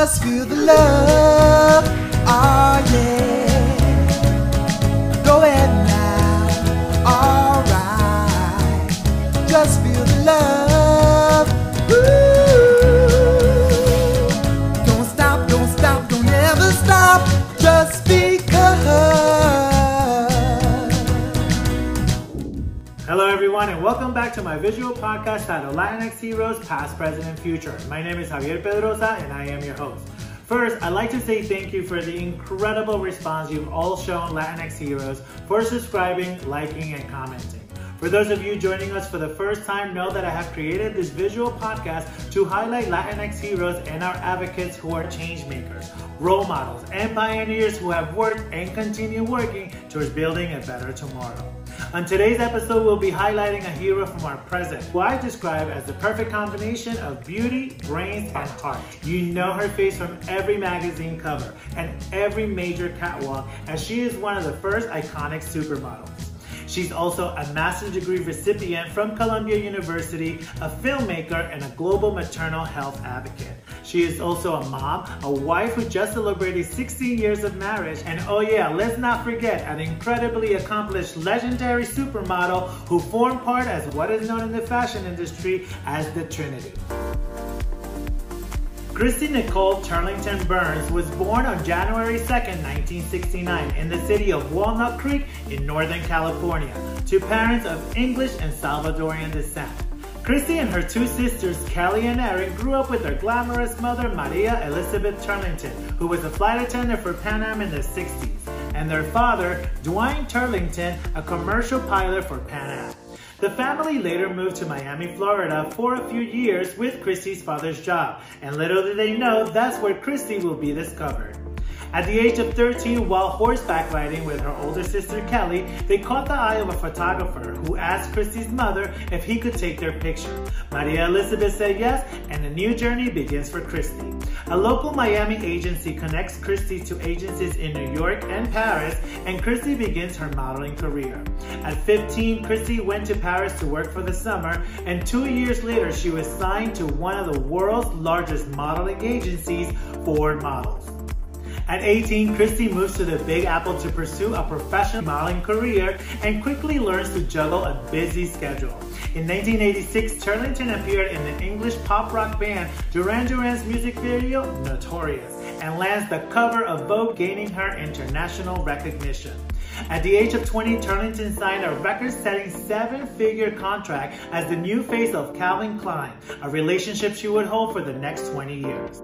Just feel the love. Back to my visual podcast titled Latinx Heroes Past, Present, and Future. My name is Javier Pedrosa, and I am your host. First, I'd like to say thank you for the incredible response you've all shown Latinx Heroes for subscribing, liking, and commenting. For those of you joining us for the first time, know that I have created this visual podcast to highlight Latinx heroes and our advocates who are change makers, role models, and pioneers who have worked and continue working towards building a better tomorrow. On today's episode, we'll be highlighting a hero from our present, who I describe as the perfect combination of beauty, brains, and heart. You know her face from every magazine cover and every major catwalk, as she is one of the first iconic supermodels. She's also a master's degree recipient from Columbia University, a filmmaker, and a global maternal health advocate. She is also a mom, a wife who just celebrated 16 years of marriage, and oh yeah, let's not forget an incredibly accomplished legendary supermodel who formed part as what is known in the fashion industry as the Trinity. Christy Nicole Turlington Burns was born on January 2, 1969 in the city of Walnut Creek in Northern California to parents of English and Salvadorian descent. Christy and her two sisters, Kelly and Erin, grew up with their glamorous mother, Maria Elizabeth Turlington, who was a flight attendant for Pan Am in the 60s, and their father, Dwayne Turlington, a commercial pilot for Pan Am. The family later moved to Miami, Florida for a few years with Christy's father's job, and little did they know that's where Christy will be discovered. At the age of 13, while horseback riding with her older sister Kelly, they caught the eye of a photographer who asked Christy's mother if he could take their picture. Maria Elizabeth said yes, and a new journey begins for Christy. A local Miami agency connects Christy to agencies in New York and Paris, and Christy begins her modeling career. At 15, Christy went to Paris to work for the summer, and two years later, she was signed to one of the world's largest modeling agencies, Ford Models. At 18, Christy moves to the Big Apple to pursue a professional modeling career and quickly learns to juggle a busy schedule. In 1986, Turlington appeared in the English pop rock band Duran Duran's music video, Notorious, and lands the cover of Vogue, gaining her international recognition. At the age of 20, Turlington signed a record-setting seven-figure contract as the new face of Calvin Klein, a relationship she would hold for the next 20 years.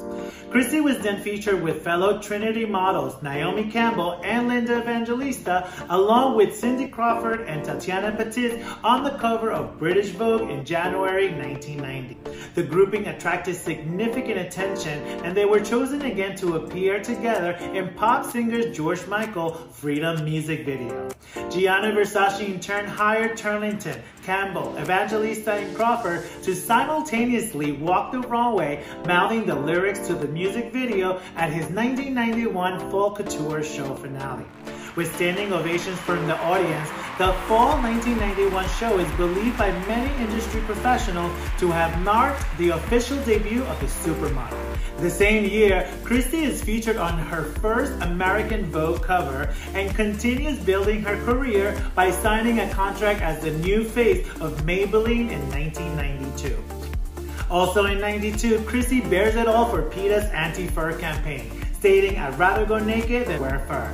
Christy was then featured with fellow Trinity models Naomi Campbell and Linda Evangelista, along with Cindy Crawford and Tatjana Patitz on the cover of British Vogue in January 1990. The grouping attracted significant attention and they were chosen again to appear together in pop singer George Michael Freedom music video. Gianni Versace in turn hired Turlington, Campbell, Evangelista, and Crawford to simultaneously walk the runway, mouthing the lyrics to the music video at his 1991 Full Couture show finale. With standing ovations from the audience, the fall 1991 show is believed by many industry professionals to have marked the official debut of the supermodel. The same year, Christy is featured on her first American Vogue cover and continues building her career by signing a contract as the new face of Maybelline in 1992. Also in 92, Christy bears it all for PETA's anti-fur campaign, stating I'd rather go naked than wear fur.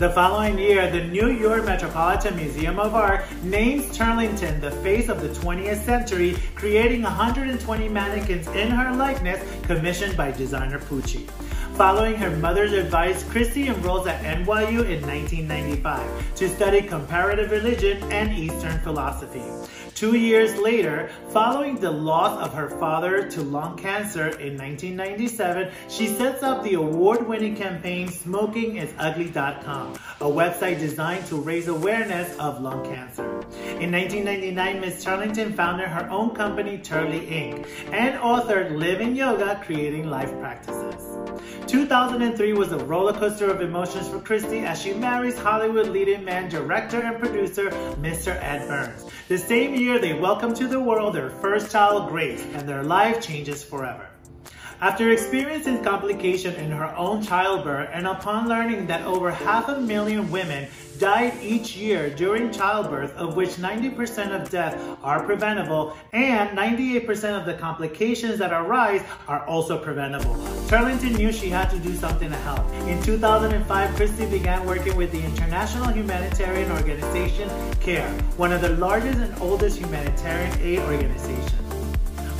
The following year, the New York Metropolitan Museum of Art names Turlington the face of the 20th century, creating 120 mannequins in her likeness commissioned by designer Pucci. Following her mother's advice, Christy enrolls at NYU in 1995 to study comparative religion and Eastern philosophy. Two years later, following the loss of her father to lung cancer in 1997, she sets up the award-winning campaign SmokingIsUgly.com, a website designed to raise awareness of lung cancer. In 1999, Ms. Turlington founded her own company, Turley Inc., and authored Living Yoga, Creating Life Practices. 2003 was a roller coaster of emotions for Christy as she marries Hollywood leading man, director, and producer, Mr. Ed Burns. The same year, they welcome to the world their first child, Grace, and their life changes forever. After experiencing complication in her own childbirth and upon learning that over half a million women died each year during childbirth, of which 90% of deaths are preventable and 98% of the complications that arise are also preventable. Turlington knew she had to do something to help. In 2005, Christy began working with the international humanitarian organization CARE, one of the largest and oldest humanitarian aid organizations.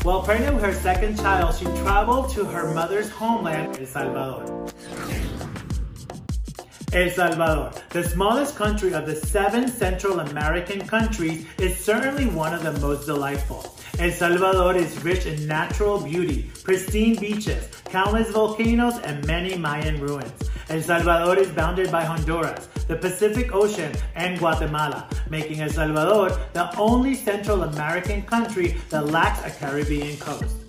While pregnant with her second child, she traveled to her mother's homeland, El Salvador. El Salvador, the smallest country of the seven Central American countries, is certainly one of the most delightful. El Salvador is rich in natural beauty, pristine beaches, countless volcanoes, and many Mayan ruins. El Salvador is bounded by Honduras, the Pacific Ocean, and Guatemala, making El Salvador the only Central American country that lacks a Caribbean coast.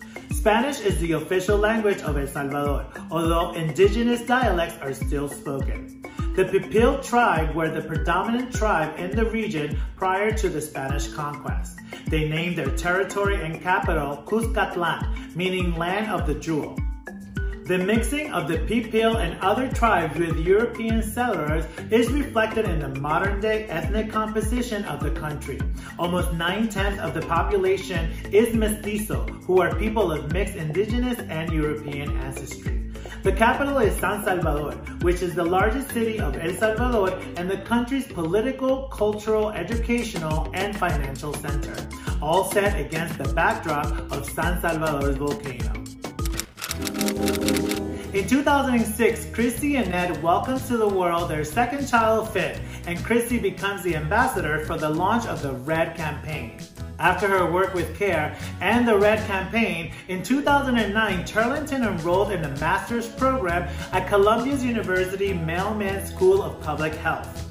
Spanish is the official language of El Salvador, although indigenous dialects are still spoken. The Pipil tribe were the predominant tribe in the region prior to the Spanish conquest. They named their territory and capital Cuscatlan, meaning land of the jewel. The mixing of the Pipil and other tribes with European settlers is reflected in the modern day ethnic composition of the country. Almost nine-tenths of the population is mestizo, who are people of mixed indigenous and European ancestry. The capital is San Salvador, which is the largest city of El Salvador and the country's political, cultural, educational, and financial center, all set against the backdrop of San Salvador's volcano. In 2006, Christy and Ned welcomes to the world their second child, Finn, and Christy becomes the ambassador for the launch of the RED campaign. After her work with CARE and the RED campaign, in 2009, Turlington enrolled in a master's program at Columbia's University Mailman School of Public Health.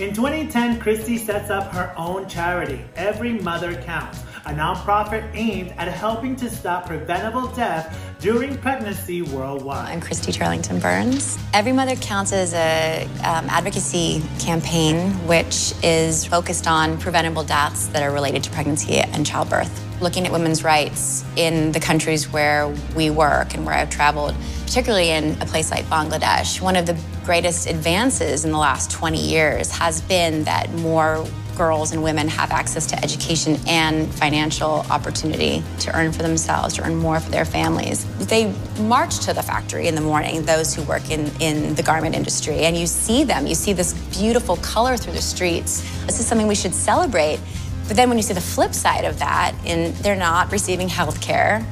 In 2010, Christy sets up her own charity, Every Mother Counts, a nonprofit aimed at helping to stop preventable death during pregnancy worldwide. I'm Christy Turlington Burns. Every Mother Counts is a um, advocacy campaign which is focused on preventable deaths that are related to pregnancy and childbirth. Looking at women's rights in the countries where we work and where I've traveled, particularly in a place like Bangladesh, one of the greatest advances in the last 20 years has been that more girls and women have access to education and financial opportunity to earn for themselves, to earn more for their families. They march to the factory in the morning, those who work in, in the garment industry, and you see them. You see this beautiful color through the streets. This is something we should celebrate. But then when you see the flip side of that, and they're not receiving health care,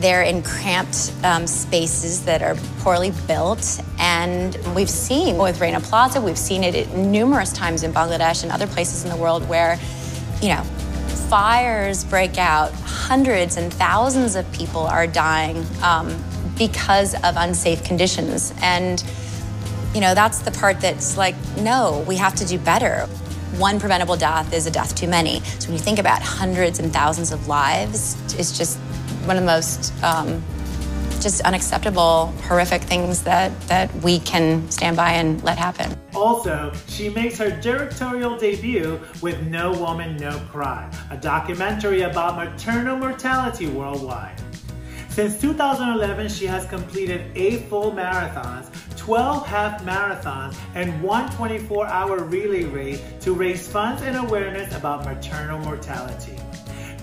they're in cramped um, spaces that are poorly built. And we've seen with Rana Plaza, we've seen it numerous times in Bangladesh and other places in the world where, you know, fires break out, hundreds and thousands of people are dying um, because of unsafe conditions. And, you know, that's the part that's like, no, we have to do better. One preventable death is a death too many. So when you think about hundreds and thousands of lives, it's just one of the most um, just unacceptable, horrific things that, that we can stand by and let happen. Also, she makes her directorial debut with No Woman, No Cry, a documentary about maternal mortality worldwide. Since 2011, she has completed eight full marathons, 12 half marathons, and one 24 hour relay race to raise funds and awareness about maternal mortality.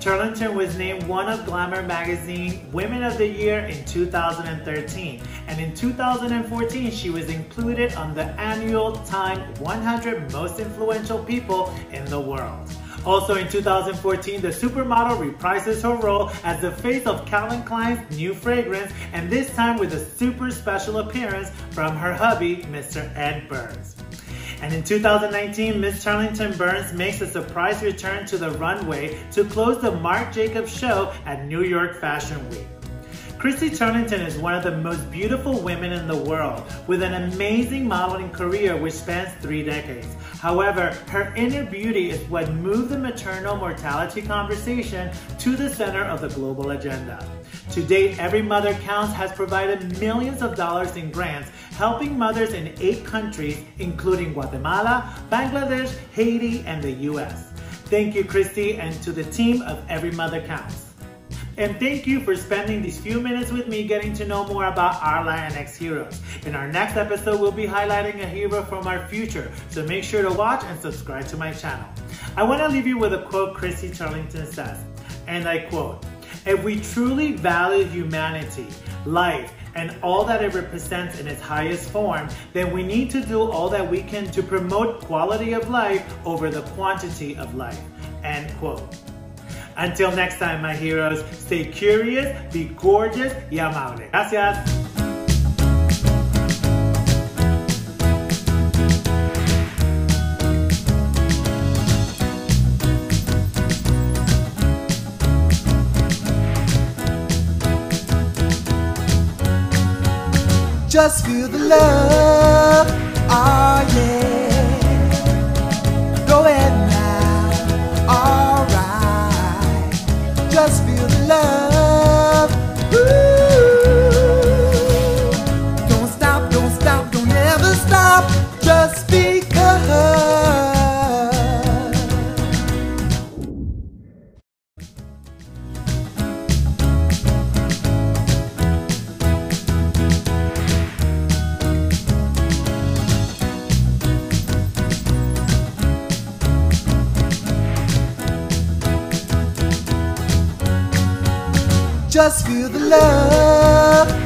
Turlington was named one of Glamour Magazine Women of the Year in 2013, and in 2014 she was included on the annual Time 100 Most Influential People in the World. Also in 2014, the supermodel reprises her role as the face of Calvin Klein's new fragrance, and this time with a super special appearance from her hubby, Mr. Ed Burns. And in 2019, Miss Turlington Burns makes a surprise return to the runway to close the Marc Jacobs show at New York Fashion Week. Christy Turlington is one of the most beautiful women in the world, with an amazing modeling career which spans three decades. However, her inner beauty is what moved the maternal mortality conversation to the center of the global agenda. To date, Every Mother Counts has provided millions of dollars in grants, helping mothers in eight countries, including Guatemala, Bangladesh, Haiti, and the US. Thank you, Christy, and to the team of Every Mother Counts. And thank you for spending these few minutes with me getting to know more about our Latinx heroes. In our next episode, we'll be highlighting a hero from our future, so make sure to watch and subscribe to my channel. I want to leave you with a quote Christy Turlington says, and I quote, if we truly value humanity, life, and all that it represents in its highest form, then we need to do all that we can to promote quality of life over the quantity of life. End quote. Until next time, my heroes, stay curious, be gorgeous y amable. Gracias. Just feel the love, Just feel the love.